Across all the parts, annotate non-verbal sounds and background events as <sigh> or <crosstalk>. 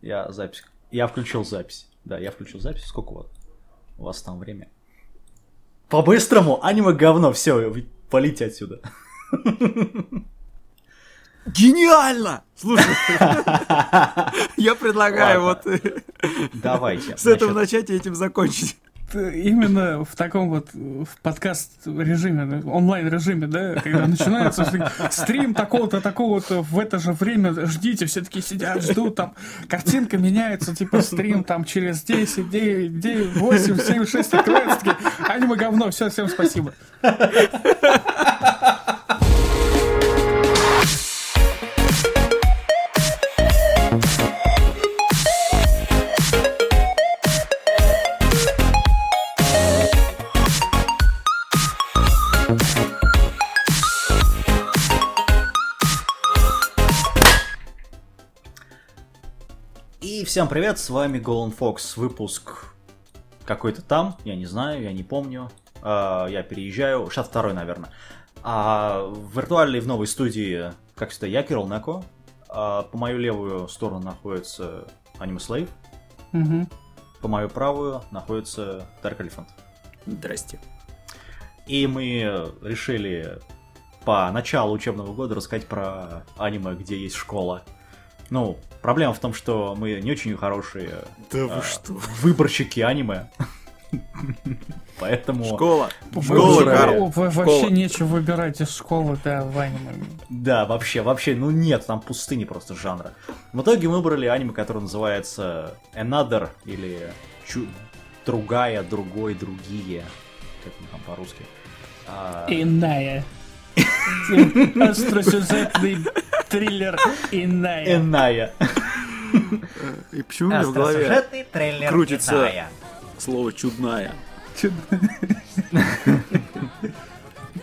Я запись. Я включил запись. Да, я включил запись. Сколько вот? У вас там время? По-быстрому, аниме говно, все, полите отсюда. Гениально! Слушай, <laughs> я предлагаю вот Давайте. с этого начать и этим закончить. Именно в таком вот в подкаст режиме, онлайн режиме, да, когда начинается стрим такого-то, такого-то, в это же время ждите, все таки сидят, ждут, там картинка меняется, типа стрим там через 10, 9, 9 8, 7, 6, открывается, такие, аниме говно, все, всем спасибо. Всем привет, с вами Голан Фокс, выпуск какой-то там, я не знаю, я не помню, uh, я переезжаю, 62 наверное. А в виртуальной в новой студии, как всегда, я Кирилл Неко, а по мою левую сторону находится Anime Slave, угу. по мою правую находится Dark Elephant. Здрасте. И мы решили по началу учебного года рассказать про аниме, где есть школа. Ну, проблема в том, что мы не очень хорошие да вы а, что? выборщики аниме. Поэтому... Школа. Школа, Карл. Вообще нечего выбирать из школы, да, в аниме. Да, вообще, вообще, ну нет, там пустыни просто жанра. В итоге мы выбрали аниме, которое называется Another, или другая, другой, другие. Как там по-русски? А... Иная. <laughs> Остросюжетный триллер Иная. Иная. И почему у меня в голове крутится слово чудная? <laughs>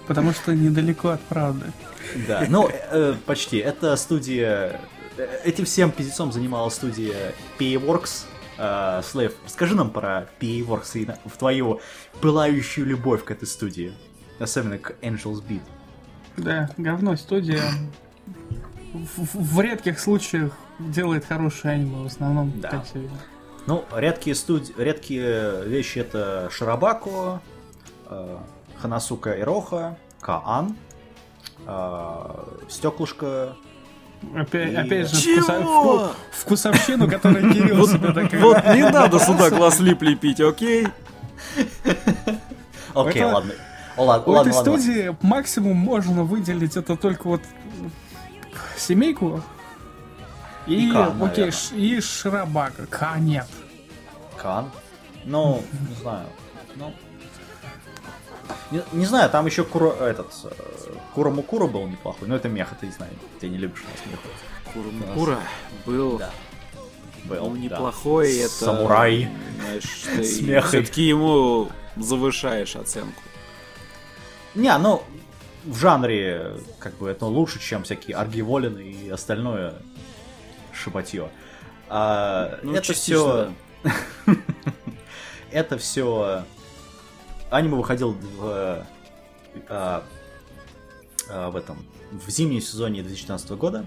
Потому что недалеко от правды. Да, ну, э, почти. Это студия... Э, этим всем пиздецом занималась студия PA-Works. Э, Слэв, скажи нам про PA-Works и в твою пылающую любовь к этой студии. Особенно к Angels Beat. Да, говно студия. В, в редких случаях делает хорошее аниме, в основном да. все. Ну, редкие, студи... редкие вещи это Шарабако, э, Ханасука Ироха, Каан, э, Стеклышко. Опять, и... опять же, вкуса... вкусовщину, которую <laughs> Кирилл себе так Вот не <laughs> надо сюда глаз лепить, окей? <laughs> Окей, ладно. Ладно, У этой студии максимум можно выделить это только вот семейку и, и Кан, окей, ш, и Шрабака. Кан нет. Кан? Ну, не знаю. Ну, не, не знаю, там еще Кура, этот, э, Кура Мукура был неплохой, но это меха, ты не знаешь, ты не любишь нас меха. Кура Мукура был... Да. Был, ну, неплохой, да. это... Самурай. Знаешь, <laughs> ты все-таки ему завышаешь оценку. Не, ну, в жанре, как бы, это лучше, чем всякие Аргиволины и остальное шибатье. А, ну, это все... <laughs> это все... Аниме выходил в, а, а, в этом в зимнем сезоне 2019 года.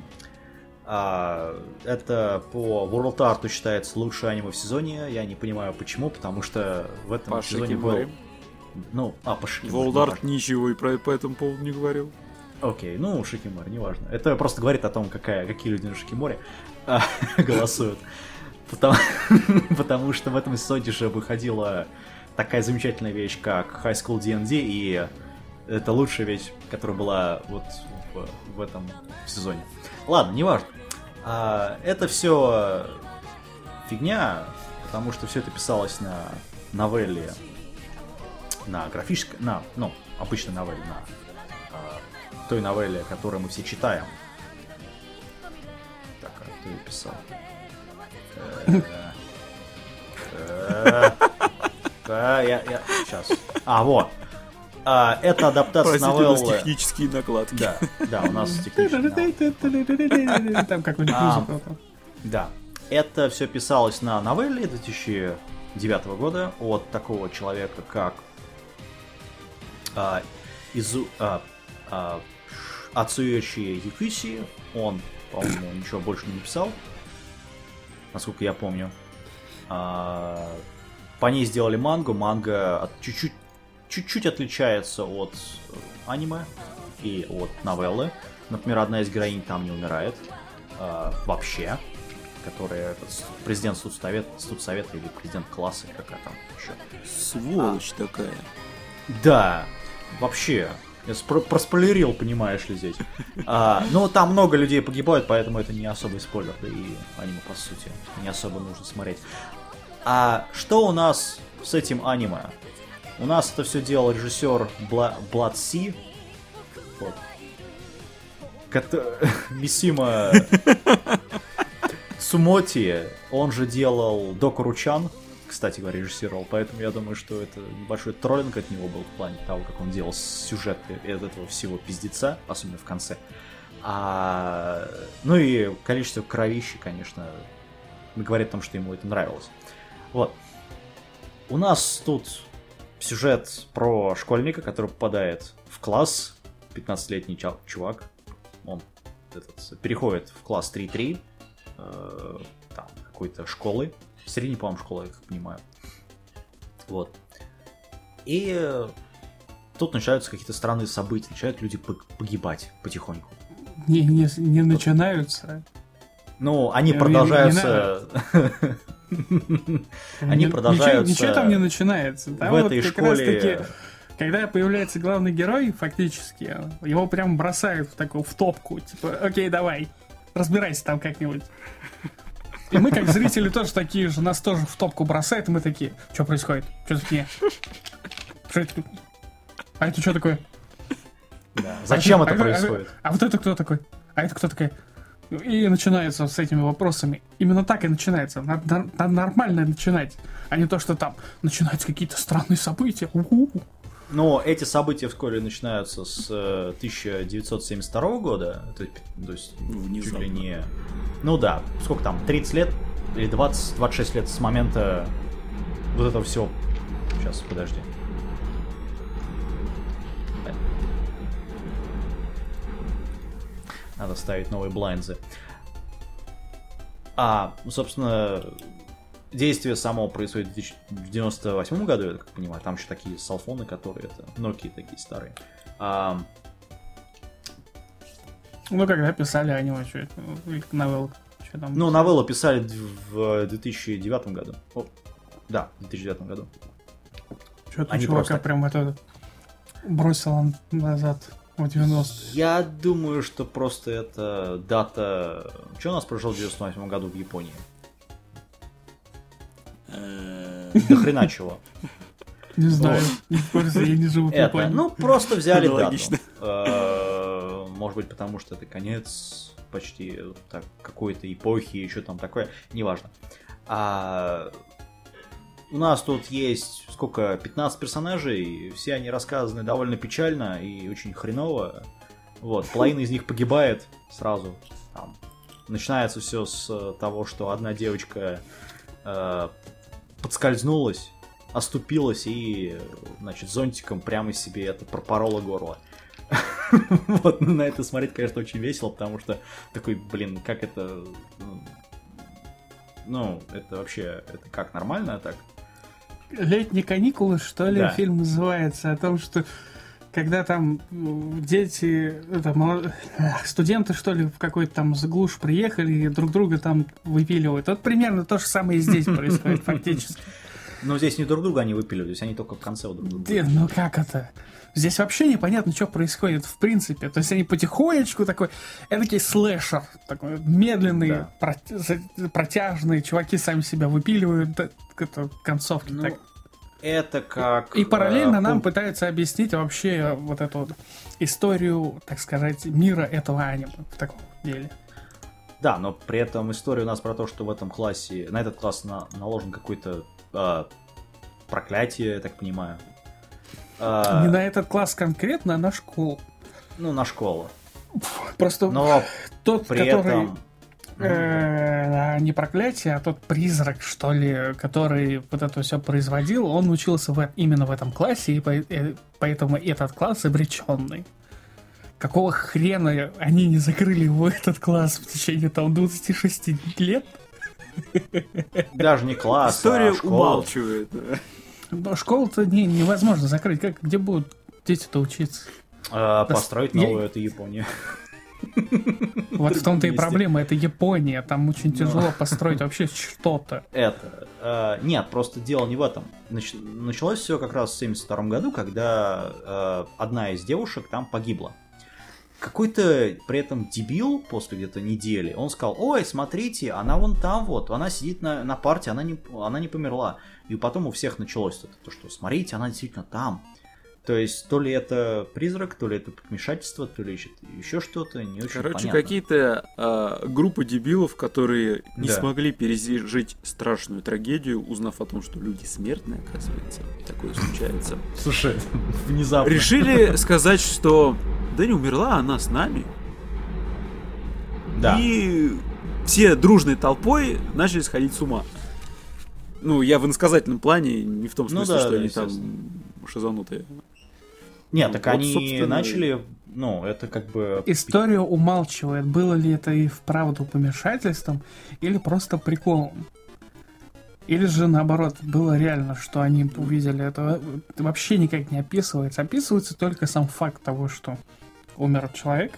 А, это по World Art считается лучшее аниме в сезоне. Я не понимаю почему, потому что в этом Паша сезоне был... Ну, а, по Волдарт ничего и про, по этому поводу не говорил. Окей, ну, Шикимори, неважно. Это просто говорит о том, какая, какие люди на Шикиморе а, <laughs> голосуют. Потому, <laughs> потому что в этом сезоне же выходила такая замечательная вещь, как High School D&D, и это лучшая вещь, которая была вот в, в этом сезоне. Ладно, неважно. А, это все фигня, потому что все это писалось на новелле на графической, на, ну, обычной новелле, на э, той новелле, которую мы все читаем. Так, а ее писал? Да, я, я, сейчас. А, вот. А, это адаптация новеллы. технические накладки. Да, да, у нас технические Там какой-нибудь музыка. Да. Это все писалось на новелле 2009 года от такого человека, как а, Изу, а, а, Ацуёчи Юкиси, он, по-моему, ничего больше не написал. насколько я помню. А, по ней сделали мангу. Манга чуть-чуть чуть-чуть отличается от аниме и от новеллы. Например, одна из героинь там не умирает э, вообще, которая президент студсовета, студсовета или президент класса, какая там еще. Сволочь а, такая. Да, вообще. Я спро- проспойлерил, понимаешь ли, здесь. А, ну, там много людей погибают, поэтому это не особый спойлер, да и аниме, по сути, не особо нужно смотреть. А что у нас с этим аниме? У нас это все делал режиссер Бла- Blood Sea. Вот. Кото... <laughs> Мисима <laughs> Сумоти, он же делал Докуручан, кстати говоря, режиссировал, поэтому я думаю, что это небольшой троллинг от него был в плане того, как он делал сюжет этого всего пиздеца, особенно в конце. А, ну и количество кровищи, конечно, говорит о том, что ему это нравилось. Вот. У нас тут сюжет про школьника, который попадает в класс, 15-летний чувак, он этот, переходит в класс 3-3, э, там, какой-то школы, средней, по-моему, школы, я как понимаю. Вот. И э, тут начинаются какие-то странные события, начинают люди погибать потихоньку. Не, не, не начинаются. Ну, они продолжаются... <laughs> Они продолжаются... Ничего там не начинается. В этой школе... Когда появляется главный герой, фактически, его прям бросают в такую, в топку. Типа, окей, давай, разбирайся там как-нибудь. И мы, как зрители, тоже такие же, нас тоже в топку бросают, и мы такие, что происходит? Что такие? Что это? А это что такое? Да. Зачем а это, это происходит? А, а, а вот это кто такой? А это кто такой? И начинается с этими вопросами. Именно так и начинается. Надо, надо нормально начинать, а не то, что там начинаются какие-то странные события. У-у-у. Но эти события вскоре начинаются с 1972 э, года, то, то есть Внезапно. чуть ли не... Ну да, сколько там, 30 лет или 20, 26 лет с момента вот этого всего. Сейчас, подожди. Надо ставить новые блайнзы. А, ну, собственно, действие само происходит в 1998 году, я так понимаю. Там еще такие салфоны, которые это Nokia такие старые. А... Ну, когда писали аниме, что это, новелл, что там? Ну, новеллу писали в 2009 году. О, да, в 2009 году. Что-то Они чувака просто... прям это бросил назад в 90 Я думаю, что просто это дата... Что у нас произошло в 98 году в Японии? До хрена чего. Не знаю, я не живу в ну, просто взяли дату. Э, может быть, потому что это конец почти так, какой-то эпохи, еще там такое, неважно. А у нас тут есть сколько, 15 персонажей, все они рассказаны довольно печально и очень хреново. Вот, половина из них погибает сразу. Там. Начинается все с того, что одна девочка э, подскользнулась, оступилась и, значит, зонтиком прямо себе это пропорола горло. <laughs> Вот, ну, на это смотреть, конечно, очень весело, потому что такой, блин, как это... Ну, это вообще, это как, нормально так? Летние каникулы, что ли, да. фильм называется, о том, что когда там дети, это, студенты, что ли, в какой-то там заглуш приехали и друг друга там выпиливают. Вот примерно то же самое и здесь происходит фактически. Но здесь не друг друга они выпиливались, они только в конце друг друга. Да, ну как это? Здесь вообще непонятно, что происходит в принципе. То есть они потихонечку такой, эдакий слэшер, такой медленный, да. протяжный, чуваки сами себя выпиливают, это концовки. Ну, так. Это как... И параллельно э, нам пытаются объяснить вообще вот эту вот историю, так сказать, мира этого аниме в таком деле. Да, но при этом история у нас про то, что в этом классе, на этот класс на, наложен какой-то э, проклятие, я так понимаю. Э, Не на этот класс конкретно, а на школу. Ну, на школу. Просто но тот, при который... Этом э, не проклятие, а тот призрак, что ли, который вот это все производил, он учился в, именно в этом классе, и э, поэтому этот класс обреченный. Какого хрена они не закрыли его <laughs> этот класс в течение там 26 лет? Даже не класс, а История а умалчивает. Но школу-то не, невозможно закрыть. Как, где будут дети-то учиться? А, построить новую, это Япония. Вот в том-то и проблема, это Япония, там очень тяжело построить вообще что-то. Это, э, нет, просто дело не в этом. началось все как раз в 72 году, когда э, одна из девушек там погибла. Какой-то при этом дебил после где-то недели, он сказал, ой, смотрите, она вон там вот, она сидит на, на парте, она не, она не померла. И потом у всех началось это, то, что смотрите, она действительно там. То есть, то ли это призрак, то ли это помешательство, то ли еще, еще что-то, не очень Короче, понятно. какие-то э, группы дебилов, которые не да. смогли пережить страшную трагедию, узнав о том, что люди смертные, оказывается, такое случается. Слушай, внезапно. Решили сказать, что да не умерла она с нами. Да. И все дружной толпой начали сходить с ума. Ну, я в иносказательном плане, не в том ну смысле, ну, да, что да, они там шизанутые. Нет, так вот, они собственно... начали, ну, это как бы... История умалчивает, было ли это и вправду помешательством, или просто приколом. Или же наоборот, было реально, что они увидели это. это вообще никак не описывается. Описывается только сам факт того, что умер человек.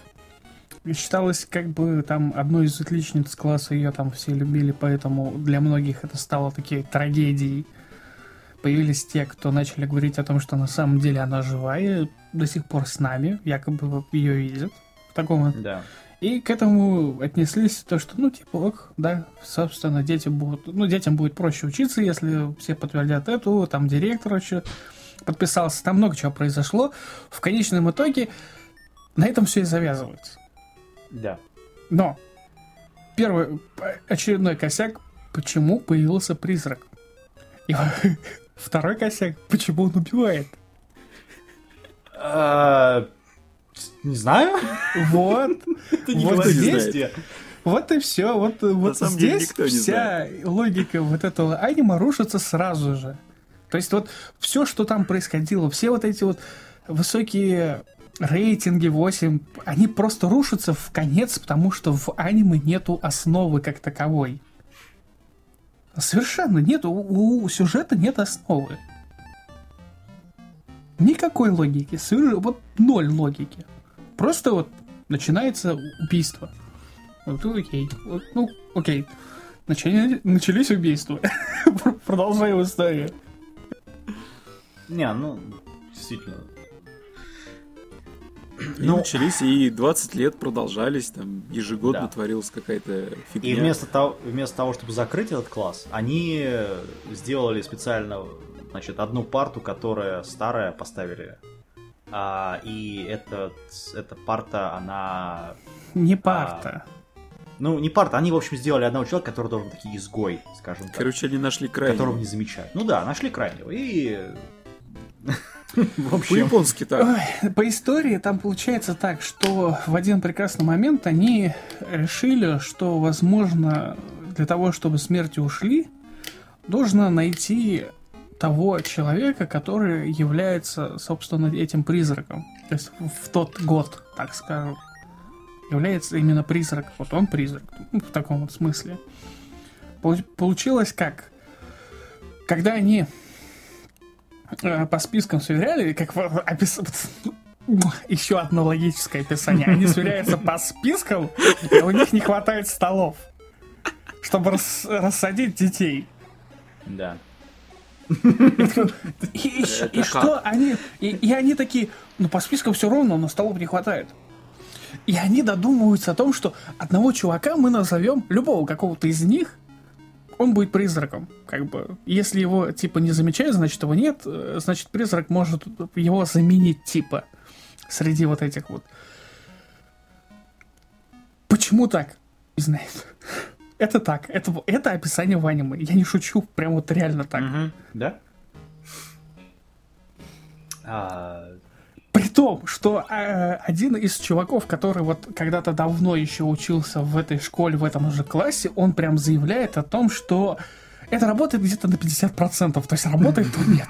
И считалось как бы там одной из отличниц класса, ее там все любили, поэтому для многих это стало такой трагедией появились те, кто начали говорить о том, что на самом деле она жива и до сих пор с нами, якобы ее видят в таком. Да. И к этому отнеслись то, что, ну, типа, ок, да, собственно, дети будут, ну, детям будет проще учиться, если все подтвердят эту, там, директор еще подписался, там много чего произошло. В конечном итоге на этом все и завязывается. Да. Но первый очередной косяк, почему появился призрак. И Второй косяк. Почему он убивает? А, не знаю. Вот. <laughs> Вот здесь. Вот и все. Вот, вот здесь вся логика вот этого анима рушится сразу же. То есть вот все, что там происходило, все вот эти вот высокие рейтинги 8, они просто рушатся в конец, потому что в аниме нету основы как таковой. Совершенно нет, у, у сюжета нет основы. Никакой логики, вот ноль логики. Просто вот начинается убийство. Вот, окей, вот, ну окей. Начали, начались убийства. <laughs> Продолжаем историю. Не, ну, действительно, и ну, начались, и 20 лет продолжались, там ежегодно да. творилась какая-то фигня. И вместо того, вместо того, чтобы закрыть этот класс, они сделали специально, значит, одну парту, которая старая, поставили. А, и этот, эта парта, она... Не а, парта. А, ну, не парта, они, в общем, сделали одного человека, который должен быть изгой, скажем так. Короче, они нашли крайнего. Которого не замечают. Ну да, нашли крайнего. И. <laughs> По-японски так. По истории там получается так, что в один прекрасный момент они решили, что, возможно, для того, чтобы смерти ушли, нужно найти того человека, который является, собственно, этим призраком. То есть в тот год, так скажем, является именно призрак. Вот он призрак, ну, в таком вот смысле. Получилось как? Когда они по спискам сверяли, как опис... <laughs> еще одно логическое описание. Они сверяются по спискам, и у них не хватает столов, чтобы рас... рассадить детей. Да. И, и, и что они... И, и они такие, ну по спискам все ровно, но столов не хватает. И они додумываются о том, что одного чувака мы назовем, любого какого-то из них, он будет призраком, как бы. Если его, типа, не замечают, значит, его нет, э, значит, призрак может его заменить, типа, среди вот этих вот. Почему так? Не знаю. <laughs> Это так. Это, это описание в аниме. Я не шучу, прям вот реально так. Да? А, при том, что э, один из чуваков, который вот когда-то давно еще учился в этой школе, в этом же классе, он прям заявляет о том, что это работает где-то на 50%, то есть работает, то <laughs> нет.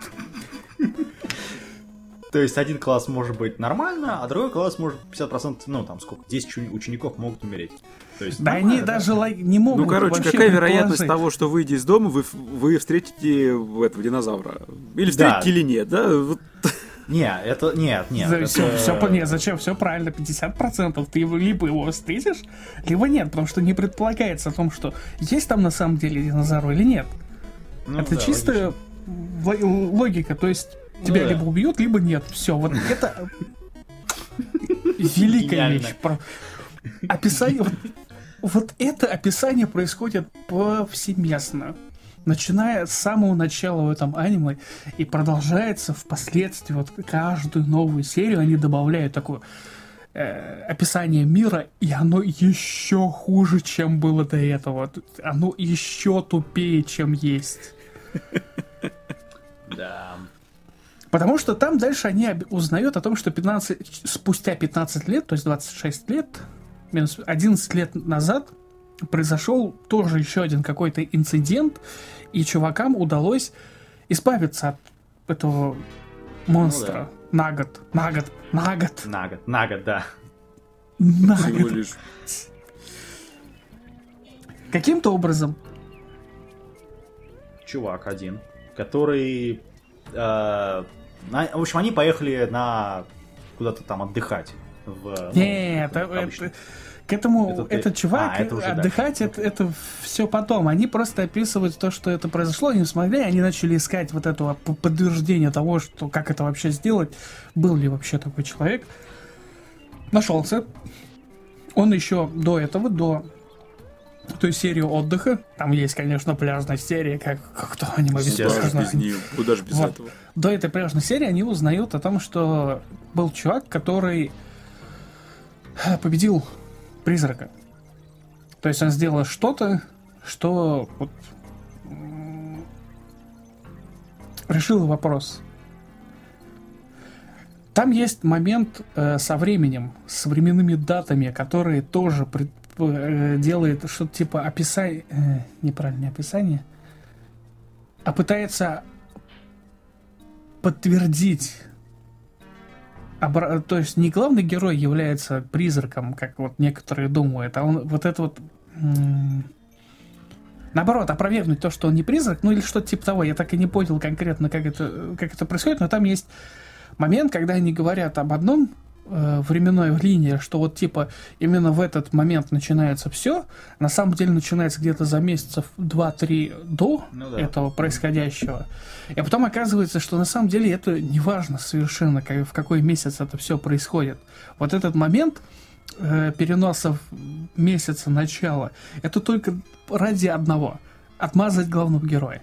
То есть один класс может быть нормально, а другой класс может 50%, ну там сколько, 10 учеников могут умереть. То есть, да они даже да? не могут Ну, короче, какая вероятность того, что выйдя из дома, вы, вы встретите этого динозавра? Или встретите да. или нет, да? Вот. <laughs> Не, это нет, нет. За, это... Все, все, нет, зачем? Все правильно, 50%. Ты либо его встретишь, либо нет, потому что не предполагается о том, что есть там на самом деле динозавр или нет. Ну, это да, чистая логично. логика, то есть ну, тебя да. либо убьют, либо нет. Все, вот это <laughs> великая вещь. Описание, вот это описание происходит повсеместно начиная с самого начала в этом аниме и продолжается впоследствии. Вот каждую новую серию они добавляют такое э, описание мира, и оно еще хуже, чем было до этого. Оно еще тупее, чем есть. <laughs> Да. Потому что там дальше они узнают о том, что 15, спустя 15 лет, то есть 26 лет, минус 11 лет назад, произошел тоже еще один какой-то инцидент, и чувакам удалось избавиться от этого монстра ну, да. на год. На год. На год. На год. На год, да. На Всего год. лишь. Каким-то образом. Чувак один, который... Э, на, в общем, они поехали на куда-то там отдыхать. В, Нет, ну, это, к этому это этот чувак а, это уже, отдыхать да. это, это все потом. Они просто описывают то, что это произошло, они смогли, они начали искать вот это подтверждение того, что как это вообще сделать, был ли вообще такой человек. Нашелся. Он еще до этого, до той серии отдыха. Там есть, конечно, пляжная серия, как, как то аниме без без нее. Куда же без вот. этого? До этой пляжной серии они узнают о том, что был чувак, который победил призрака. То есть он сделал что-то, что вот, решил вопрос. Там есть момент э, со временем, с временными датами, которые тоже пред, э, делает что-то типа описание, э, неправильное описание, а пытается подтвердить обра... то есть не главный герой является призраком, как вот некоторые думают, а он вот это вот наоборот, опровергнуть то, что он не призрак, ну или что-то типа того. Я так и не понял конкретно, как это, как это происходит, но там есть момент, когда они говорят об одном э, временной линии, что вот типа именно в этот момент начинается все, на самом деле начинается где-то за месяцев 2-3 до ну, да. этого происходящего. И потом оказывается, что на самом деле это не важно совершенно, как, в какой месяц это все происходит. Вот этот момент э, переноса месяца начала, это только ради одного. Отмазать главного героя.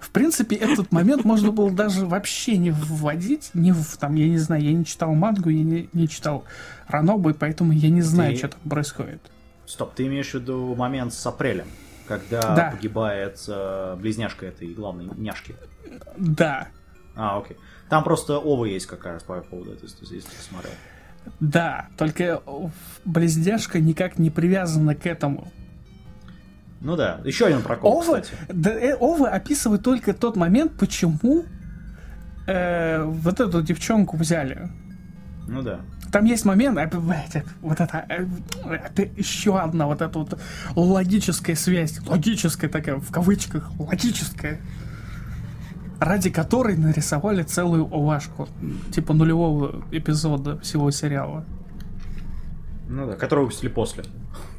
В принципе, этот момент можно было даже вообще не вводить, не в, там, я не знаю, я не читал мангу, я не, не читал Ранобу, поэтому я не знаю, ты... что там происходит. Стоп, ты имеешь в виду момент с апрелем, когда да. погибает э, близняшка этой главной няшки? Да. А, окей. Там просто ова есть как раз по поводу этого, если ты смотрел. Да, только близняшка никак не привязана к этому. Ну да, еще один прокол, Ова, кстати. Да, э, Ова описывает только тот момент, почему э, вот эту девчонку взяли. Ну да. Там есть момент, вот это, э, это еще одна вот эта вот логическая связь, логическая такая, в кавычках, логическая, ради которой нарисовали целую овашку, типа нулевого эпизода всего сериала. Ну да, который выпустили после.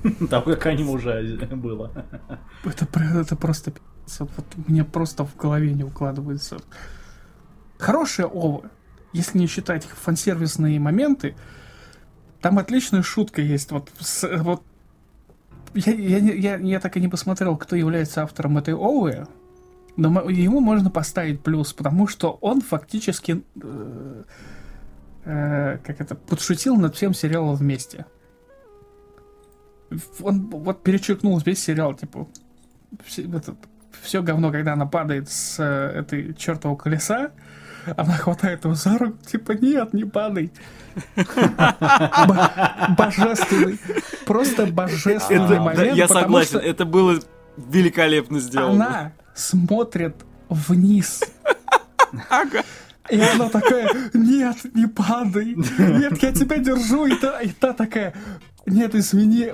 <laughs> Того, как аниме уже было. Это, это просто вот мне просто в голове не укладывается. Хорошие овы, если не считать фансервисные моменты, там отличная шутка есть. Вот, с, вот я, я, я, я так и не посмотрел, кто является автором этой овы, но ему можно поставить плюс, потому что он фактически э, э, как это подшутил над всем сериалом вместе он вот перечеркнул весь сериал, типа, все, это, все говно, когда она падает с э, этой чертового колеса, она хватает его за руку, типа, нет, не падай. Божественный, просто божественный момент. Я согласен, это было великолепно сделано. Она смотрит вниз. И она такая, нет, не падай, нет, я тебя держу, и та, и та такая, нет, извини,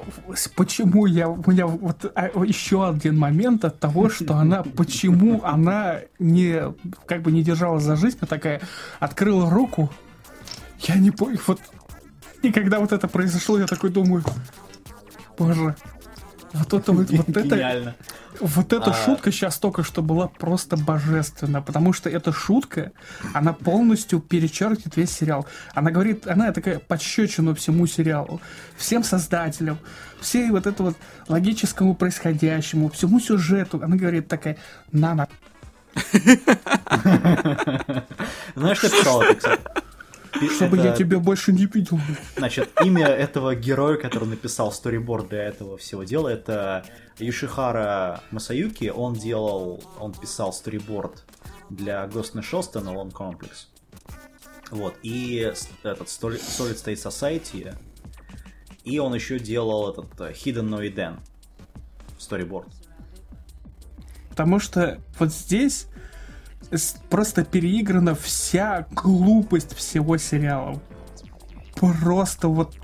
почему я, у меня вот а, еще один момент от того, что она, почему она не, как бы не держала за жизнь, а такая открыла руку, я не понял, вот, и когда вот это произошло, я такой думаю, боже, вот это вот, вот это, вот эта а... шутка сейчас только что была просто божественна, потому что эта шутка, она полностью перечеркивает весь сериал. Она говорит, она такая подщечина всему сериалу, всем создателям, всей вот это вот логическому происходящему, всему сюжету. Она говорит такая, на-на. <laughs> Знаешь, что писала, кстати? Чтобы это... я тебя больше не видел. Значит, имя этого героя, который написал сториборд для этого всего дела, это Юшихара Масаюки. Он делал, он писал сториборд для Ghost in the Shell Standalone Complex. Вот, и этот Solid State Society, и он еще делал этот э, Hidden No Eden сториборд. Потому что вот здесь просто переиграна вся глупость всего сериала. Просто вот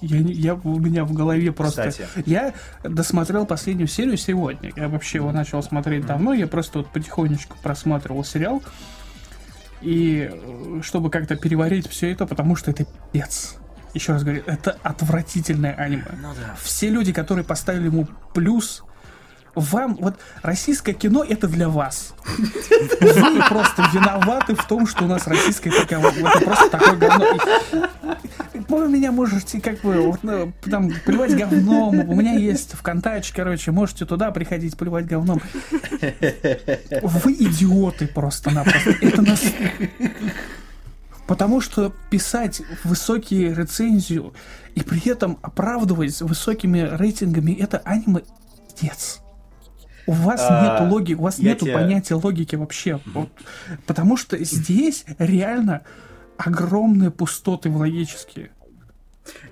я, я, у меня в голове просто... Кстати. Я досмотрел последнюю серию сегодня. Я вообще его начал смотреть давно. Я просто вот потихонечку просматривал сериал. И э, чтобы как-то переварить все это, потому что это пец. Еще раз говорю, это отвратительное аниме. Ну, да. Все люди, которые поставили ему плюс, вам, вот российское кино это для вас. Вы просто виноваты в том, что у нас российское таково. Это просто такое говно. Вы меня можете как бы вот, ну, там плевать говном. У меня есть ВКонтакте, короче, можете туда приходить плевать говном. Вы идиоты просто-напросто. Это нас... Потому что писать высокие рецензию и при этом оправдывать высокими рейтингами это аниме пиздец. У вас а, нет логики, у вас нет тебе... понятия логики вообще. Вот, потому что здесь реально огромные пустоты логические.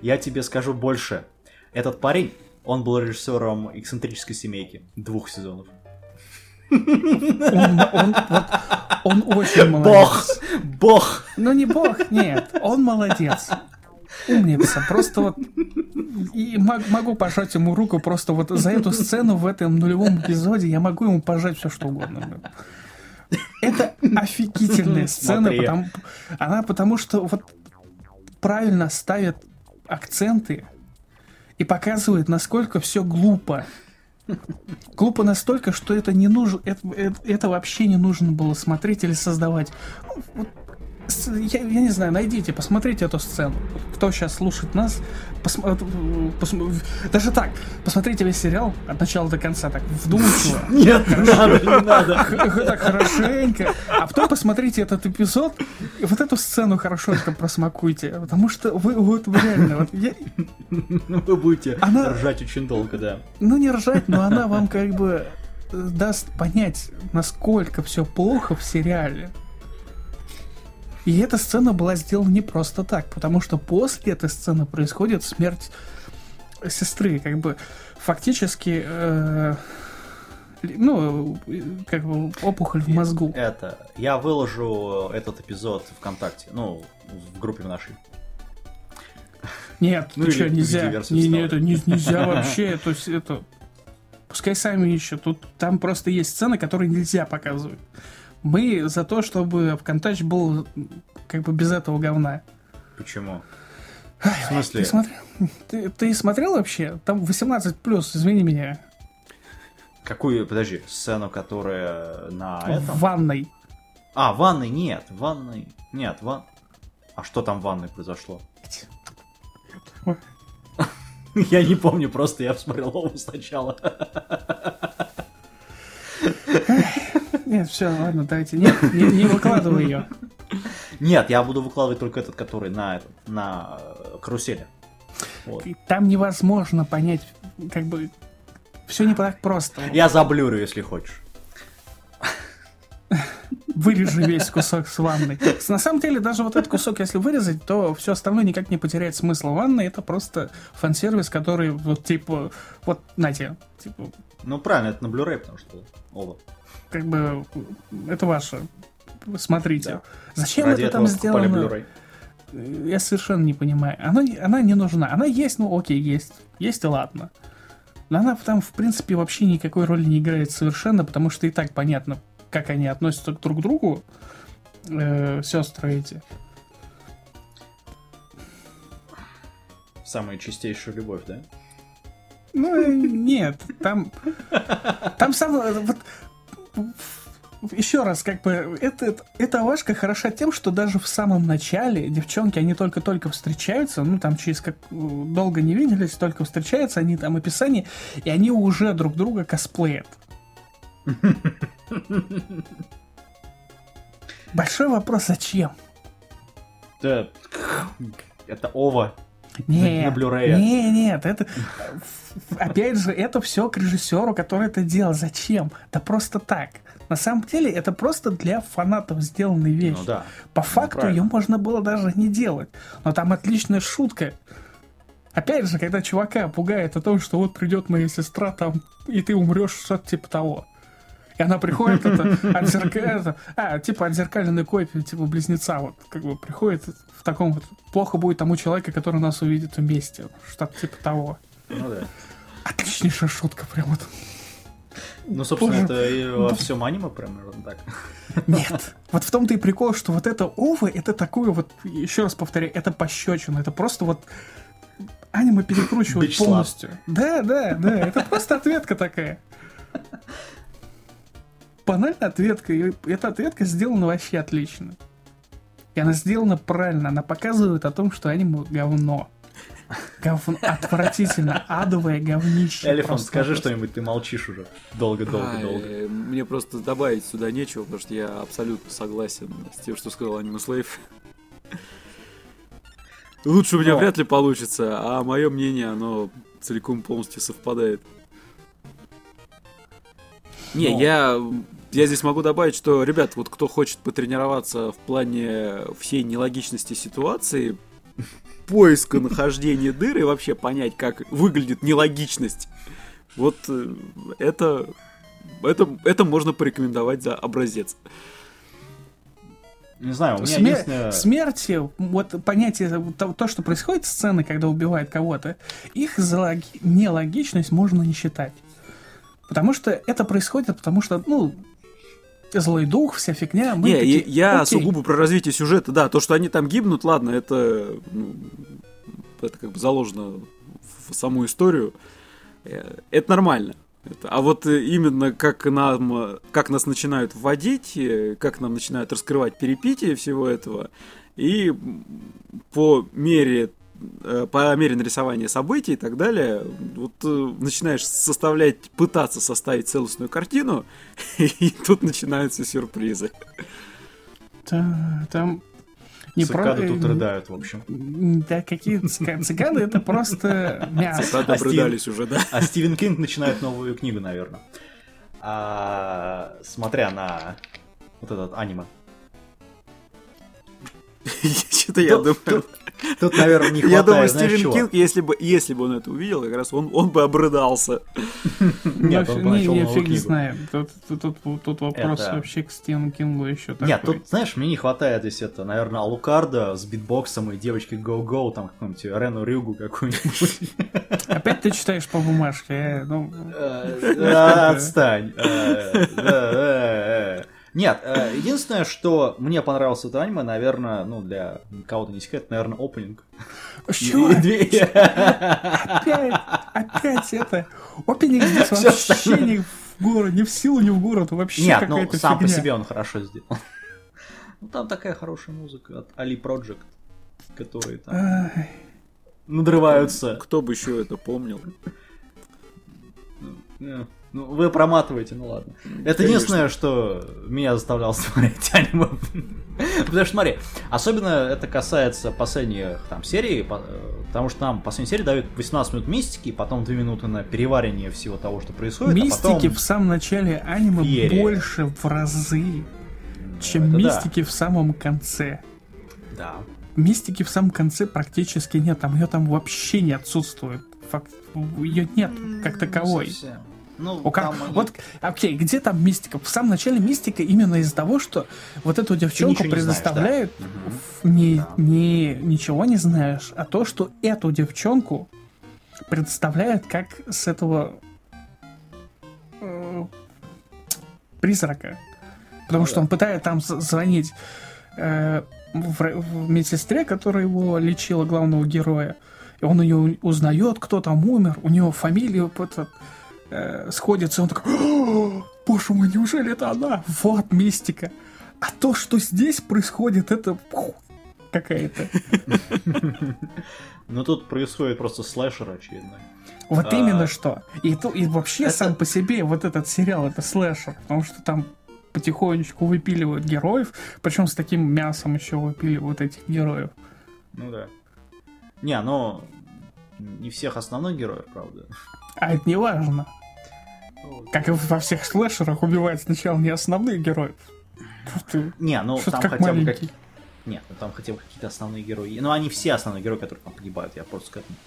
Я тебе скажу больше. Этот парень, он был режиссером эксцентрической семейки двух сезонов. Он, он, вот, он очень молодец. Бог! Бог! Ну не бог, нет. Он молодец. Умница. Просто вот и могу пожать ему руку просто вот за эту сцену в этом нулевом эпизоде я могу ему пожать все что угодно. Это офигительная сцена, потому, она потому что вот правильно ставит акценты и показывает, насколько все глупо. Глупо настолько, что это не нужно, это, это, это вообще не нужно было смотреть или создавать. Вот я, я не знаю, найдите, посмотрите эту сцену. Кто сейчас слушает нас, пос, пос, даже так, посмотрите весь сериал от начала до конца, так вдумчиво. <laughs> Нет, не надо, не надо. <laughs> Так хорошенько. А потом посмотрите этот эпизод, и вот эту сцену хорошенько просмакуйте, потому что вы, вот реально, вот я... <laughs> Вы будете она... ржать очень долго, да. Ну не ржать, но она вам как бы даст понять, насколько все плохо в сериале. И эта сцена была сделана не просто так, потому что после этой сцены происходит смерть сестры, как бы фактически, э, ну, как бы опухоль в мозгу. Это, я выложу этот эпизод ВКонтакте, ну, в группе нашей. Нет, ну, ты что, нельзя, не, не, это не, нельзя вообще, то есть это, пускай сами ищут, тут там просто есть сцены, которые нельзя показывать. Мы за то, чтобы ВКонтакте был как бы без этого говна. Почему? В смысле? Ты смотрел, ты, ты смотрел вообще? Там 18 плюс, извини меня. Какую, подожди, сцену, которая на в этом? В ванной. А, в ванной нет, в ванной. Нет, ван. А что там в ванной произошло? <laughs> Я не помню, просто я посмотрел его сначала. Нет, все, ладно, дайте. Нет, не, не выкладывай ее. Нет, я буду выкладывать только этот, который на, этот, на э, карусели. Вот. Там невозможно понять, как бы, все не так просто. Я заблюрю, если хочешь. Вырежи весь кусок с ванной. На самом деле, даже вот этот кусок, если вырезать, то все остальное никак не потеряет смысла. Ванна это просто фан-сервис, который вот типа, вот, знаете, типа... Ну правильно, это на Blu-ray, потому что оба как бы это ваше смотрите. Да. Зачем Ради это там сделано? Я совершенно не понимаю. Она, она не нужна. Она есть, ну окей, есть. Есть и ладно. Но она там, в принципе, вообще никакой роли не играет совершенно, потому что и так понятно, как они относятся друг к другу, э, сестры эти. Самая чистейшая любовь, да? Ну, э, нет, там... Там сам... Вот, еще раз, как бы, это, эта Вашка хороша тем, что даже в самом начале девчонки, они только-только встречаются, ну, там через как долго не виделись, только встречаются, они там описание, и они уже друг друга косплеят. Большой вопрос, зачем? Да. Это Ова. Нет, На Blu-ray. не, нет, это опять же, это все к режиссеру, который это делал. Зачем? Да просто так. На самом деле, это просто для фанатов сделанная вещь. Ну да. По факту правильно. ее можно было даже не делать. Но там отличная шутка. Опять же, когда чувака пугает о том, что вот придет моя сестра там, и ты умрешь, что-то типа того. И она приходит, это, отзерка- это, а, типа отзеркаленная копия, типа близнеца, вот, как бы приходит в таком вот, плохо будет тому человеку, который нас увидит вместе, что-то типа того. Ну да. Отличнейшая шутка, прям вот. Ну, собственно, Боже. это и во всем аниме примерно так. Нет. Вот в том-то и прикол, что вот это Ова, это такое вот, еще раз повторяю, это пощечина, это просто вот аниме slap. полностью. Да, да, да, это просто ответка такая. Банальная ответка, и эта ответка сделана вообще отлично. И она сделана правильно, она показывает о том, что аниме говно. Говно, отвратительно, адовое говнище. Элефант, скажи что-нибудь, ты молчишь уже. Долго-долго-долго. Ай, Мне просто добавить сюда нечего, потому что я абсолютно согласен с тем, что сказал Аниме Слейв. Лучше у меня вряд ли получится, а мое мнение, оно целиком полностью совпадает. Не, я, я здесь могу добавить, что, ребят, вот кто хочет потренироваться в плане всей нелогичности ситуации, поиска нахождения дыры и вообще понять, как выглядит нелогичность, вот э, это, это, это можно порекомендовать за образец. Не знаю, у меня Смер- единственное... Смерти, вот понятие, то, то, что происходит в сцены, когда убивают кого-то, их за логи- нелогичность можно не считать. Потому что это происходит, потому что, ну, злой дух, вся фигня. Мы Не, такие, я «Окей». сугубо про развитие сюжета, да, то, что они там гибнут, ладно, это, ну, это как бы заложено в саму историю, Э, это нормально. Это- а вот именно как нам, как нас начинают вводить, э, как нам начинают раскрывать перипетии всего этого, и по мере по мере нарисования событий и так далее, вот э, начинаешь составлять, пытаться составить целостную картину, <laughs> и тут начинаются сюрпризы. Та- Там не Цикады про- тут рыдают, в общем. Да, какие цыганы? Цыганы это просто <laughs> мясо. Цикады А Стив- обрыдались уже, да? А Стивен Кинг начинает новую книгу, наверное. А, смотря на вот этот аниме. <laughs> Что-то я думаю. Тут, наверное, не хватает, Я думаю, Стивен чего? Кинг, если бы, если бы он это увидел, как раз он, он бы обрыдался. <laughs> Нет, не, не, новую фиг книгу. знает. Тут, вопрос вообще к Стивену Кингу еще такой. Нет, тут, знаешь, мне не хватает здесь это, наверное, Алукарда с битбоксом и девочкой Go-Go, там какую-нибудь Рену Рюгу какую-нибудь. <laughs> Опять ты читаешь по бумажке. э, ну, Э, Отстань. Э, э, э, э. Нет, э, единственное, что мне понравилось в аниме, наверное, ну, для кого-то не секрет, наверное, опенинг. Две- Опять, опять это. Опенинг <laughs> здесь вообще не в город, не в силу, не в город, вообще Нет, ну, сам по себе он хорошо сделан. <laughs> Ну, там такая хорошая музыка от Ali Project, которые там надрываются. Кто бы еще это помнил? Ну, вы проматываете, ну ладно. Это Конечно. единственное, что меня заставляло смотреть <laughs> аниме. Потому что, смотри, особенно это касается последних там серий, э, потому что нам последней серии дают 18 минут мистики, потом 2 минуты на переваривание всего того, что происходит, а Мистики потом... в самом начале аниме Феерия. больше в разы, чем это да. мистики в самом конце. Да. Мистики в самом конце практически нет, там ее там вообще не отсутствует. Факт, ее нет как таковой. совсем. Ну, О, как- они- Вот, окей, где там мистика? В самом начале мистика именно из-за того, что вот эту девчонку не знаешь, да. Не, Да. не ничего не знаешь, а то, что эту девчонку представляют как с этого э, призрака. Потому Ну что да. он пытается там звонить э, в, в медсестре, которая его лечила, главного героя. И он ее узнает, кто там умер, у него фамилия этот, э, сходится, и он такой, «О, боже мой, неужели это она? Вот мистика. А то, что здесь происходит, это какая-то. Ну тут происходит просто слэшер очевидно. Вот А. именно что. И, то, и вообще Это- сам по себе вот этот сериал, это слэшер, потому что там потихонечку выпиливают героев, причем с таким мясом еще выпиливают этих героев. Ну да. Не, ну не всех основных героев, правда. А это не важно. Как и во всех слэшерах убивают сначала не основных героев. Ты Не, ну там как хотя бы маленький. как... Нет, ну там хотя бы какие-то основные герои. Ну они все основные герои, которые там погибают, я просто к этому.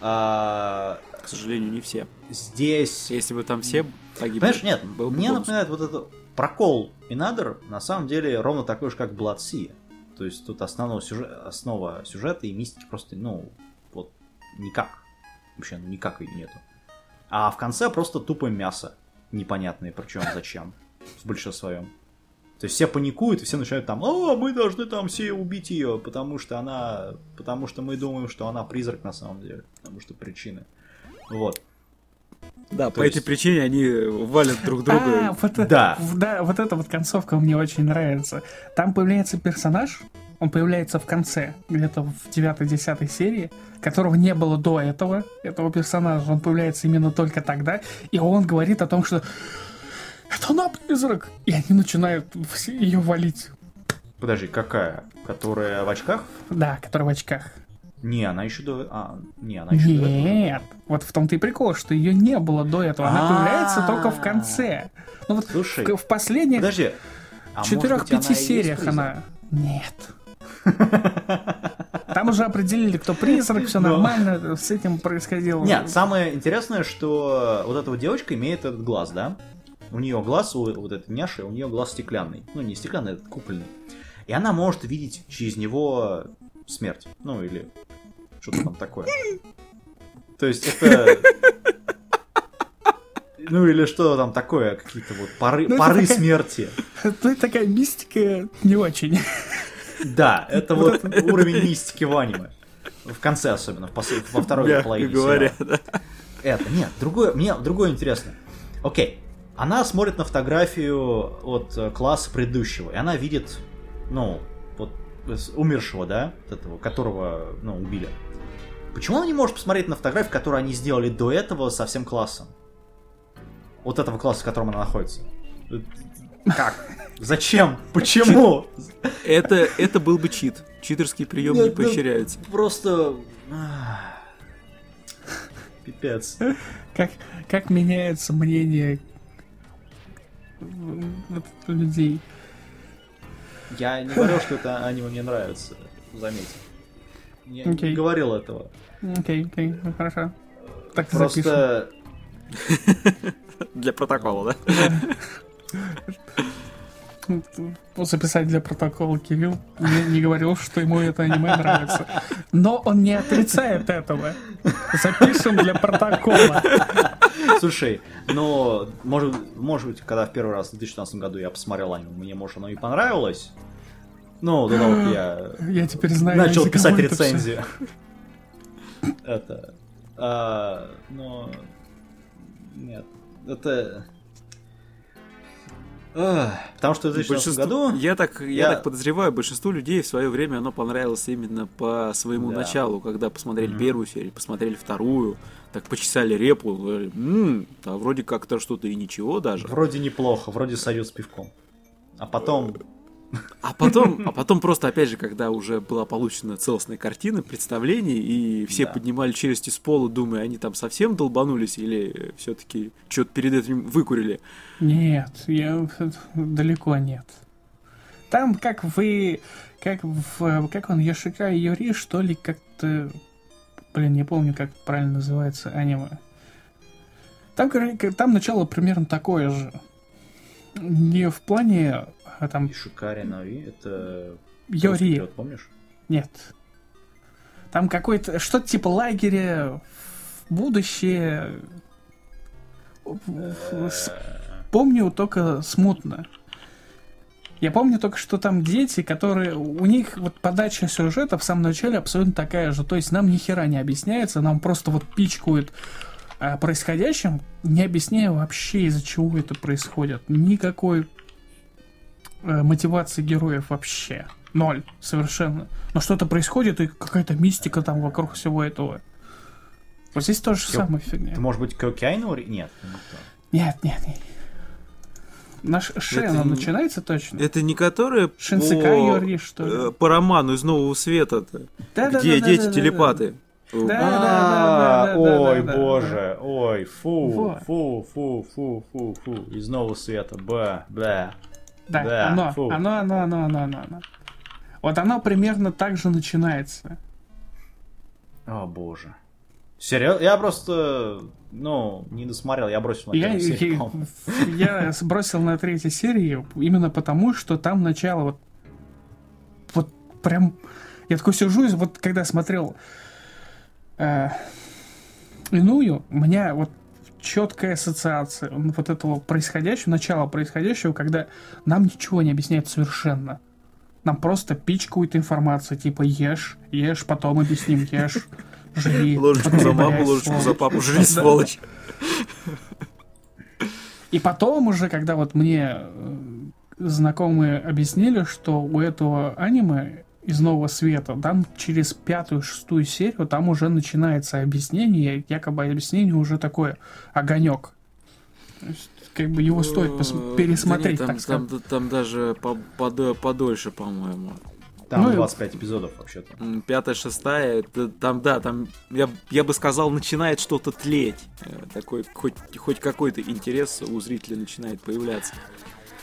А, К сожалению, не все. здесь... Если бы там все погибли, Понимаешь, нет, был бы мне бонус. напоминает вот это прокол Инадер, на самом деле ровно такой же, как Blood Sea. То есть тут основного сюжет, основа сюжета и мистики просто, ну, никак. Вообще, ну никак ее нету. А в конце просто тупое мясо. Непонятное, причем зачем. В большинстве своем. То есть все паникуют, и все начинают там, о, мы должны там все убить ее, потому что она, потому что мы думаем, что она призрак на самом деле, потому что причины. Вот. Да, То по есть- этой причине они валят друг друга. А, вот, это- Да. в- да, вот эта вот концовка мне очень нравится. Там появляется персонаж, он появляется в конце, где-то в 9-10 серии, которого не было до этого, этого персонажа. Он появляется именно только тогда, и он говорит о том, что это она призрак. И они начинают ее валить. Подожди, какая? Которая в очках? Да, который в очках. Не, она еще до... А, не, она еще до этого. Нет, вот в том-то и прикол, что ее не было до этого. Она появляется только в конце. Ну вот Слушай, в, в последних подожди. А четырех-пяти сериях она. Нет. Там уже определили, кто призрак, все Но- нормально, с этим происходило. Нет, самое интересное, что вот эта вот девочка имеет этот глаз, да? У нее глаз, у вот этой няши, у нее глаз стеклянный. Ну, не стеклянный, это купольный. И она может видеть через него смерть. Ну, или что-то там такое. То есть это... <laughs> Ну, или что там такое, какие-то вот пары, Ну, пары такая- смерти. <laughs> Ну, это такая мистика не очень. Да, это вот уровень мистики в аниме. В конце особенно, во второй половине говоря, да. Это, нет, другое, мне другое интересно. Окей, она смотрит на фотографию от э, класса предыдущего, и она видит, ну, вот умершего, да, этого, которого, ну, убили. Почему она не может посмотреть на фотографию, которую они сделали до этого со всем классом? Вот этого класса, в котором она находится. Как? Зачем? Почему? Это, это был бы чит. Читерский прием не ну, поощряется. Просто... Пипец. Как, как меняется мнение людей. Я не говорил, что это аниме мне нравится, заметь. Я не Окей. говорил этого. Окей, окей, ну, хорошо. Так. Просто... <laughs> <laughs> Для протокола, да? Записать для протокола Кирилл не, не говорил, что ему это аниме нравится. Но он не отрицает этого. Запишем для протокола. Слушай, но может, может быть, когда в первый раз в 2016 году я посмотрел аниме, мне, может, оно и понравилось. Ну, до того, как я Я теперь знаю, начал писать рецензию. Это... а, Но... Нет. Это... Потому что в 2016 Большинству- году... я, так, я... я- так подозреваю, большинству людей в свое время оно понравилось именно по своему Да. началу, когда посмотрели Мгм. первую серию, посмотрели вторую, так почесали репу, говорили, «М, а вроде как-то что-то и ничего даже. Вроде неплохо, вроде сойдет с пивком. А потом... А потом, а потом просто, опять же, когда уже была получена целостная картина, представление, и все Да. поднимали челюсти с пола, думая, они там совсем долбанулись или все-таки что-то перед этим выкурили. Нет, я далеко нет. Там как вы, как в, как он, Яшика Юри, что ли, как-то, блин, не помню, как правильно называется аниме. Там, там начало примерно такое же. Не в плане а там Ишикари Нави, это... Йори. перевод, помнишь? Нет. Там какой-то что-то типа лагеря в будущее. Помню только смутно. Я помню только, что там дети, которые... У них вот подача сюжета в самом начале абсолютно такая же. То есть нам ни хера не объясняется, нам просто вот пичкают а, происходящим, не объясняя вообще, из-за чего это происходит. Никакой мотивации героев вообще. Ноль. Совершенно. Но что-то происходит, и какая-то мистика там вокруг всего этого. Вот здесь тоже Ё- самая фигня. Это может быть Кокяйнури? Нет. Нет, нет, нет. Наш Шен, Это начинается точно? Это не которые Шинсекай по, Йори, что ли? э, по роману из Нового Света-то, Да-да-да-да-да-да. где дети телепаты. Да. Да, да, Ой, да, да, боже, ой, фу, фу, фу, фу, фу, фу, из нового света, ба, бля. Да, Да, оно, фу. оно, оно, оно, оно, оно, оно. Вот оно примерно так же начинается. О боже. Серьезно? Я просто, ну, не досмотрел, я бросил на Я, первую серию, по-моему. я сбросил на третьей серии именно потому, что там начало вот, вот прям, я такой сижу, вот когда смотрел э, иную, у меня вот четкая ассоциация вот этого происходящего, начала происходящего, когда нам ничего не объясняют совершенно. Нам просто пичкают информацию, типа ешь, ешь, потом объясним, ешь, жри. Ложечку за маму, ложечку за папу, жри, сволочь. И потом уже, когда вот мне э, знакомые объяснили, что у этого аниме из Нового Света, там через пятую, шестую серию, там уже начинается объяснение, якобы объяснение уже такое огонек. Есть, как бы его стоит Э, пересмотреть, да нет, так там, сказать. там, там даже по- подо- подольше, по-моему. Там Ну и- 25 эпизодов вообще-то. Пятая, шестая, это там, да, там, я, я бы сказал, начинает что-то тлеть. Э, Такой, хоть, хоть какой-то интерес у зрителя начинает появляться.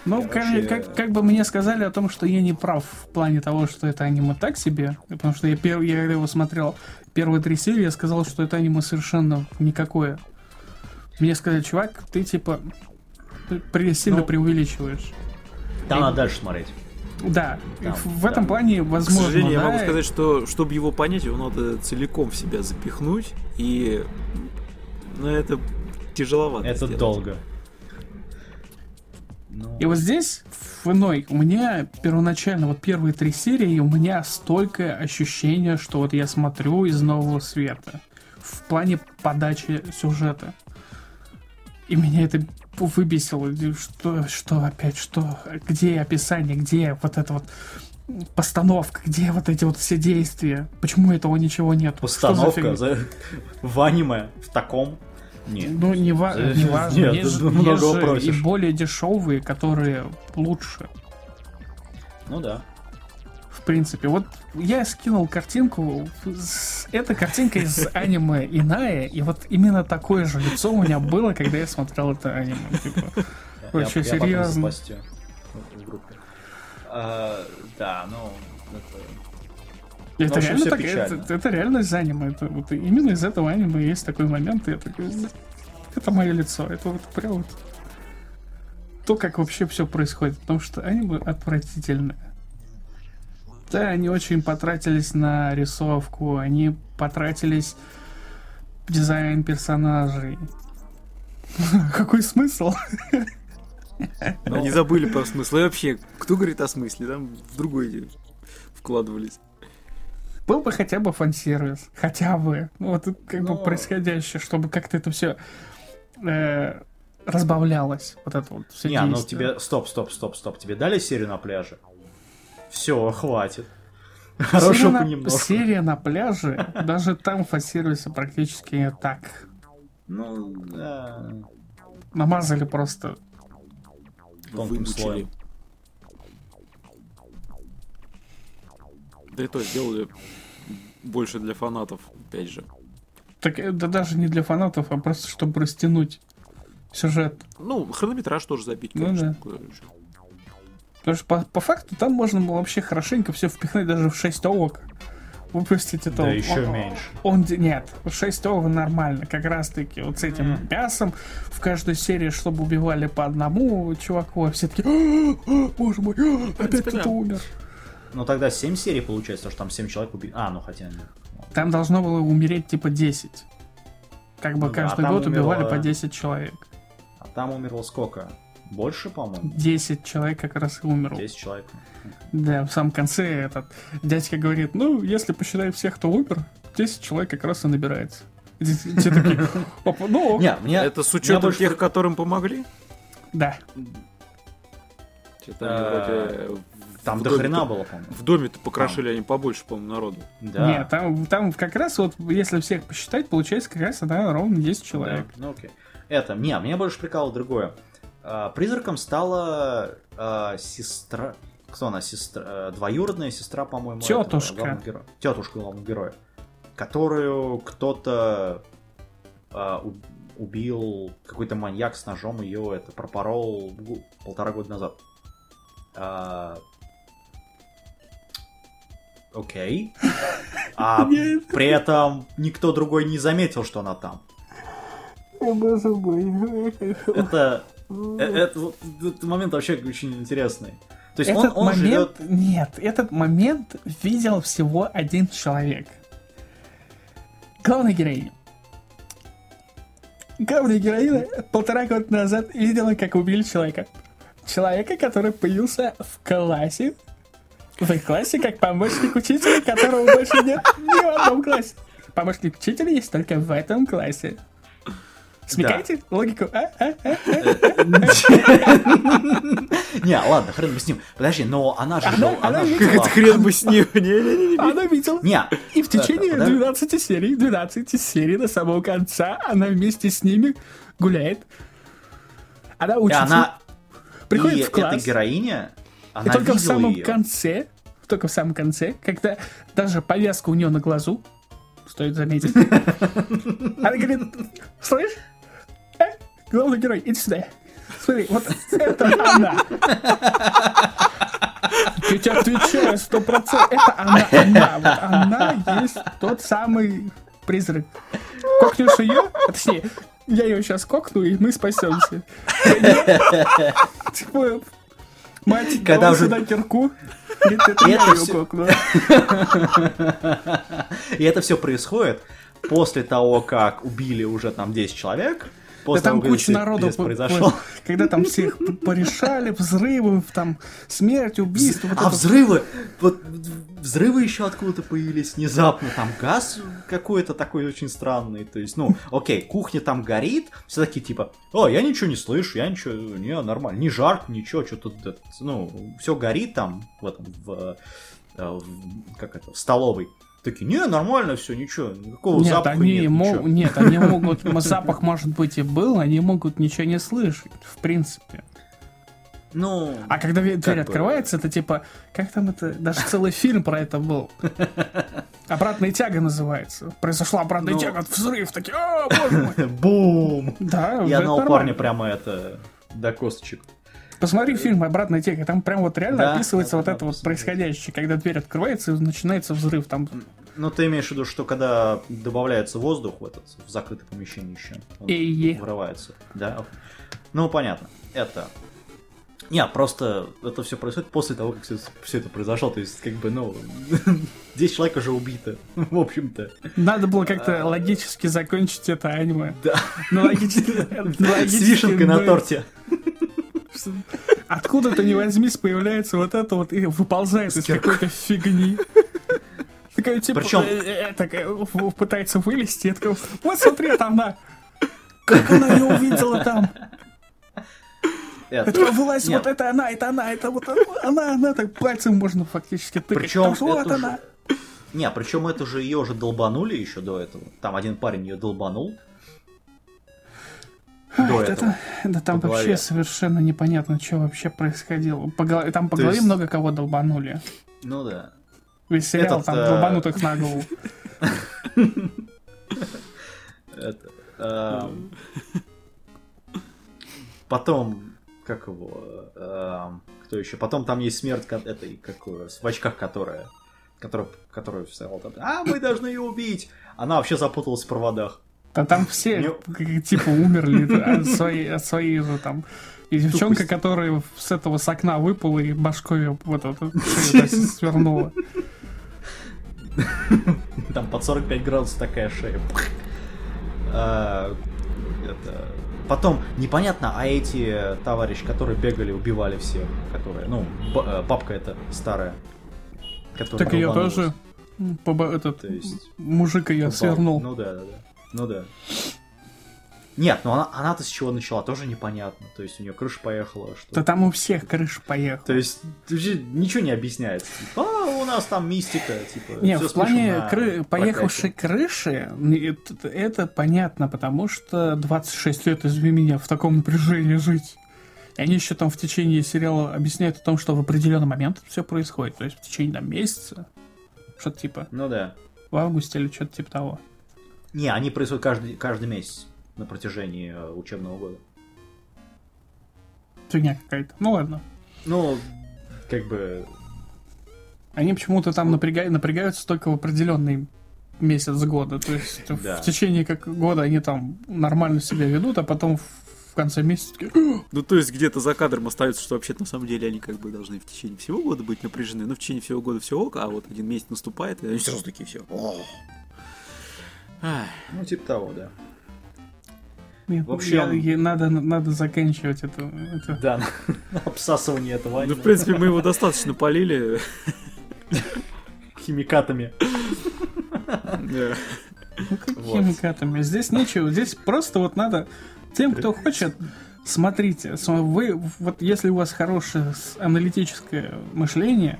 Ну, Короче, как, как, как бы мне сказали о том, что я не прав в плане того, что это аниме так себе, потому что я, пер... я когда его смотрел первые три серии, я сказал, что это аниме совершенно никакое. Мне сказали, чувак, ты типа при- сильно Ну, преувеличиваешь. Там И- надо дальше смотреть. Да, Там, в, в да. этом плане, К возможно, сожалению, я да, могу сказать, что чтобы его понять, его надо целиком в себя запихнуть, и ну, это тяжеловато. Это сделать. долго. Ну, И вот здесь, в иной, у меня первоначально, вот первые три серии, у меня столько ощущения, что вот я смотрю из нового света. В плане подачи сюжета. И меня это выбесило. Что, что опять, что, где описание, где вот это вот постановка, где вот эти вот все действия, почему этого ничего нет? Постановка за... в аниме в таком... Нет. Ну, не, ва- Э, не важно. нет, есть, много есть же и более дешевые, которые лучше. Ну да. В принципе, вот я скинул картинку. Эта картинка из аниме Иная, и вот именно такое же лицо у меня было, когда я смотрел это аниме. Типа, Я- Вообще, я серьезно? запостю в группе. А, Да, ну... это- это, общем, реально так, печально. это, это реально из аниме. Это, вот именно из этого аниме есть такой момент, и я такой, «М, это мое лицо. Это вот прям вот то, как вообще все происходит. Потому что аниме отвратительное. Да, они очень потратились на рисовку, они потратились в дизайн персонажей. <laughs> Какой смысл? Ну, Они забыли про смысл. И вообще, кто говорит о смысле? Там в другой вкладывались. Был бы хотя бы фан-сервис. Хотя бы. Ну, Вот как бы Но- происходящее, чтобы как-то это все разбавлялось. Вот это вот все Не, ну действия. тебе... Стоп, стоп, стоп, стоп. Тебе дали серию на пляже? Все, хватит. Хорошего серия, на, понемножку. серия на пляже, даже там фан-сервиса практически не так. Ну, да. Намазали просто. Тонким Вымучили. слоем. Да и то сделали больше для фанатов, опять же. Так это даже не для фанатов, а просто чтобы растянуть сюжет. Ну, хронометраж тоже забить, Ну конечно. да. кое-что. Потому что по, по факту там можно было вообще хорошенько все впихнуть даже в 6 овок. выпустить это. Да он- еще он- меньше. Он, нет, 6 ова нормально, как раз таки вот с этим Мгм. мясом в каждой серии, чтобы убивали по одному чуваку, а все таки боже мой, а, опять кто-то да. умер. Ну тогда 7 серий получается, потому что там 7 человек убили. А, ну хотя... Там должно было умереть типа 10. Как бы Ну да, а каждый там год убивали умерло- по 10 человек. А там умерло сколько? Больше, по-моему? 10 человек как раз и умерло. 10 человек. Да, в самом конце этот дядька говорит, ну, если посчитать всех, кто умер, 10 человек как раз и набирается. Все такие, <laughs> «Опа, ну, ок». Не, мне... Это с учетом больше тех, которым помогли? да. Что-то Э, вроде Там в до хрена было, по-моему. В доме-то покрошили они побольше, по-моему, народу. Да. Нет, там, там как раз вот, если всех посчитать, получается как раз, да, ровно 10 человек. Да, ну окей. Это, не, меня больше прикалывало другое. А, Призраком стала а, сестра... Кто она? Сестра... э, Двоюродная сестра, по-моему, Тетушка. главного героя. Тетушка главного героя. Которую кто-то а, у- убил, какой-то маньяк с ножом ее это пропорол полтора года назад. А, Окей. <laughs> А Нет. при этом никто другой не заметил, что она там. Это, э, это, этот момент вообще очень интересный. То есть Этот он, он момент, живет... нет, этот момент видел всего один человек. Главная героиня. Главная героиня полтора года назад видела, как убили человека. Человека, который появился в классе. В их классе как помощник учителя, которого больше нет ни в одном классе. Помощник учителя есть только в этом классе. Смекаете логику? А? А? А? Не, ладно, хрен бы с ним. Подожди, но она же... Она-. Как это хрен бы с ним? Не-не-не. Она видела. Не, И в течение Это, подожди. 12 серий, 12 серий до самого конца она вместе с ними гуляет. Она и учится, она... приходит и в класс. эта героиня, и она только в самом конце, только в самом конце, когда даже повязка у нее на глазу, стоит заметить, <laughs> она говорит, слышь, э, главный герой, иди сюда. Смотри, вот это она. Я тебе отвечаю, сто процентов. Это она, она. Вот она есть тот самый призрак. Кокнешь ее, а точнее, я ее сейчас кокну, и мы спасемся. <laughs> Типа, мать, Когда уже- сюда кирку. И это все <laughs> происходит после того, как убили уже там 10 человек. Да После там того, куча народу, по- произошел. по- когда там всех порешали, взрывы, там смерть, убийство. вот а это взрывы, вот взрывы еще откуда-то появились внезапно, там газ какой-то такой очень странный, то есть, ну, окей, кухня там горит, все такие типа, о, я ничего не слышу, я ничего, не, нормально, не жарко, ничего, что тут, ну, все горит там в этом, в, э, в- как это, в столовой. Такие, не, нормально все, ничего, никакого Нет, запаха они нет, мо- ничего». нет, они <laughs> могут, запах может быть и был, они могут ничего не слышать, в принципе. Ну, А когда дверь бы- открывается, это типа, как там это, даже целый фильм про это был. <laughs> Обратная тяга называется. Произошла обратная Ну. тяга, взрыв, такие, о, боже мой. <laughs> бум! Да, это одного парня прямо это, до косточек. Посмотри фильм «Обратная тяга», там прям вот реально Да, описывается вот это вот происходящее, когда дверь открывается и начинается взрыв, там Ну, ты имеешь в виду, что когда добавляется воздух в этот, в закрытое помещение еще, он И-е. вырывается, да? Ну, понятно. Это... Не, просто это все происходит после того, как все, это произошло. То есть, как бы, ну, <laughs> 10 человек уже убито, в общем-то. Надо было как-то логически закончить это аниме. Да. Ну, логически... <laughs> С вишенкой на торте. Откуда-то не возьмись, появляется вот это вот и выползает из какой-то фигни. Такая, типа, Причем- э, э, такая, в- пытается вылезти, я такой, вот смотри, это она. Как она ее увидела там? Это- вылазь, вот это она, это она, это вот она, она, так пальцем можно фактически тыкать. Причем вот она. же... Не, причем это же ее уже долбанули еще до этого. Там один парень ее долбанул. До Ай, этого. это- да там по вообще голове. совершенно непонятно, что вообще происходило. По голове- там по То голове есть- много кого долбанули. Ну да. Весь сериал Этот, там э, долбанутых на голову. <laughs> Это, эм, Потом, как его, эм, кто еще? Потом там есть смерть этой, как его, в очках, которая стояла там, а, мы должны ее убить. Она вообще запуталась в проводах. Да там все, типа, умерли от <laughs> своей, от своей же там... И девчонка, которая с этого с окна выпала и башкой вот это свернула. Там под 45 градусов такая шея. А. Потом, непонятно, а эти товарищи, которые бегали, убивали всех, которые, ну, б- э, бабка эта старая, Так ее долбанулась. тоже... Этот То есть- мужик ее Баб- свернул. Ну да, да, да. Ну да. Нет, ну она, она-то с чего начала, тоже непонятно. То есть у нее крыша поехала, что... Да там у всех крыша поехала. То есть ничего не объясняется. Типа, а, у нас там мистика, типа. Не, в плане кры- поехавшей крыши, это, это понятно, потому что 26 лет, извини меня, в таком напряжении жить. И они еще там в течение сериала объясняют о том, что в определенный момент все происходит. То есть в течение там, месяца, что-то типа Ну да. в августе или что-то типа того. Не, они происходят каждый, каждый месяц на протяжении э, учебного года. Фигня какая-то. Ну ладно. Ну, как бы... Они почему-то там напряга- напрягаются только в определенный месяц года. То есть <laughs> Да. в течение как года они там нормально себя ведут, а потом в в конце месяца такие, «А, Ну, то есть где-то за кадром остается, что вообще-то на самом деле они как бы должны в течение всего года быть напряжены. Ну, в течение всего года все ок, а вот один месяц наступает, и они сразу такие все. Ну, типа того, да. Нет, В общем- я- я- надо, надо заканчивать это. это. Да, на <laughs> обсасывание этого Ну, в принципе, мы его достаточно полили. химикатами. Ну, Вот. химикатами? Здесь нечего. Здесь просто вот надо тем, кто хочет, смотрите. см- Вы, вот если у вас хорошее аналитическое мышление,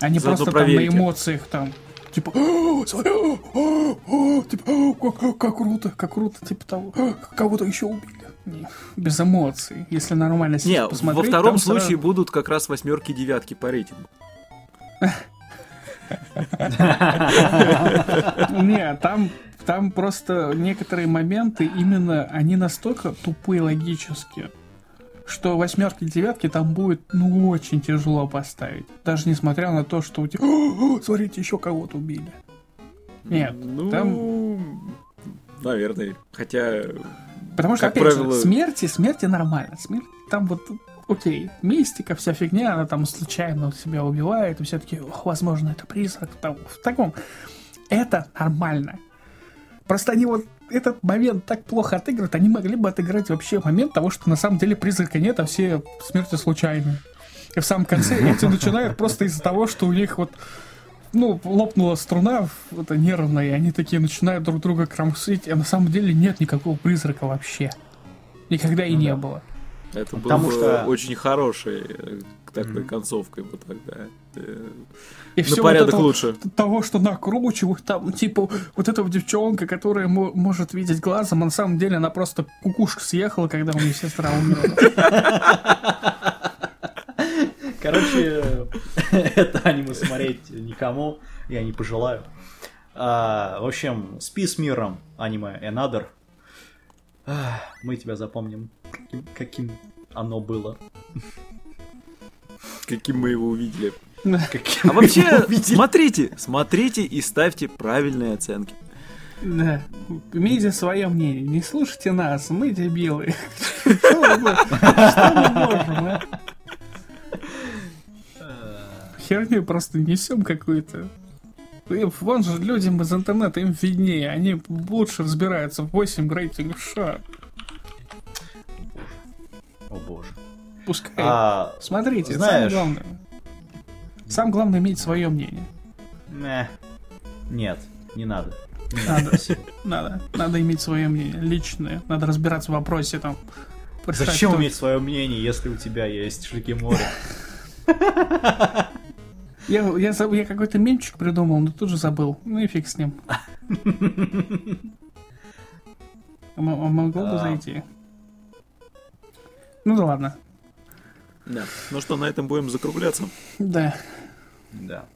а не Заодно просто там на эмоциях там. Типа, «О, смотри, о, о, о», типа, «О, как, как- круто, как круто, типа того, «О, кого-то еще убили. Не, без эмоций. Если нормально Не, сесть во посмотреть, втором там сразу- случае будут как раз восьмерки девятки по рейтингу. Не, там, там просто некоторые моменты именно, они настолько тупые логически, что восьмерки, девятки там будет, ну, очень тяжело поставить. Даже несмотря на то, что у тебя, «О, <gasps> о, <gasps> смотрите, еще кого-то убили. Нет, Ну, там- наверное. Хотя, Потому что, как опять правило- же, смерти, смерти нормально. Смерть там вот, окей, мистика, вся фигня, она там случайно себя убивает, и все таки возможно, это призрак. Там, в таком. Это нормально. Просто они вот этот момент так плохо отыгрывают, они могли бы отыграть вообще момент того, что на самом деле призрака нет, а все смерти случайны. И в самом конце эти <laughs> начинают просто из-за того, что у них вот ну, лопнула струна это нервная, и они такие начинают друг друга кромсить, а на самом деле нет никакого призрака вообще. Никогда и Ну не да. было. это было Потому бы что- очень хорошей э, такой Мгм. концовкой бы тогда. И На всё порядок вот это лучше. того, что накручивают там, типа, вот эта девчонка, которая мо- может видеть глазом, а на самом деле она просто кукушка съехала, когда у нее сестра умерла. Короче, <laughs> это аниме смотреть никому я не пожелаю. А, в общем, спи с миром, аниме Another. А, Мы тебя запомним, каким оно было. Каким мы его увидели. А вообще, смотрите, смотрите и ставьте правильные оценки. Да. Имейте свое мнение. Не слушайте нас, мы дебилы. Что мы можем, а? Херню просто несем какую-то. Вон же людям из интернета, им виднее, они лучше разбираются в 8 рейтингов, ша. О боже. Пускай. А, Смотрите, знаешь- самое главное. Самое главное иметь свое мнение. не. Нет, не надо. Не Надо. Надо, надо иметь свое мнение, личное. Надо разбираться в вопросе там. Зачем кто- иметь свое мнение, если у тебя есть Шикимори? Я, я, я какой-то мемчик придумал, но тут же забыл. Ну и фиг с ним. А м- а могло бы А. зайти. Ну да ладно. Да. Ну что, на этом будем закругляться. Да. Да.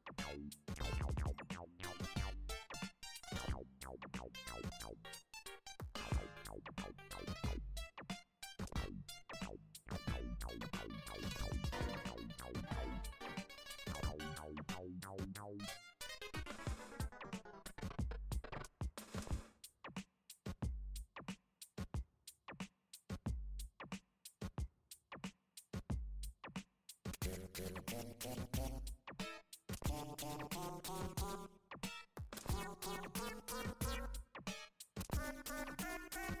Thank you.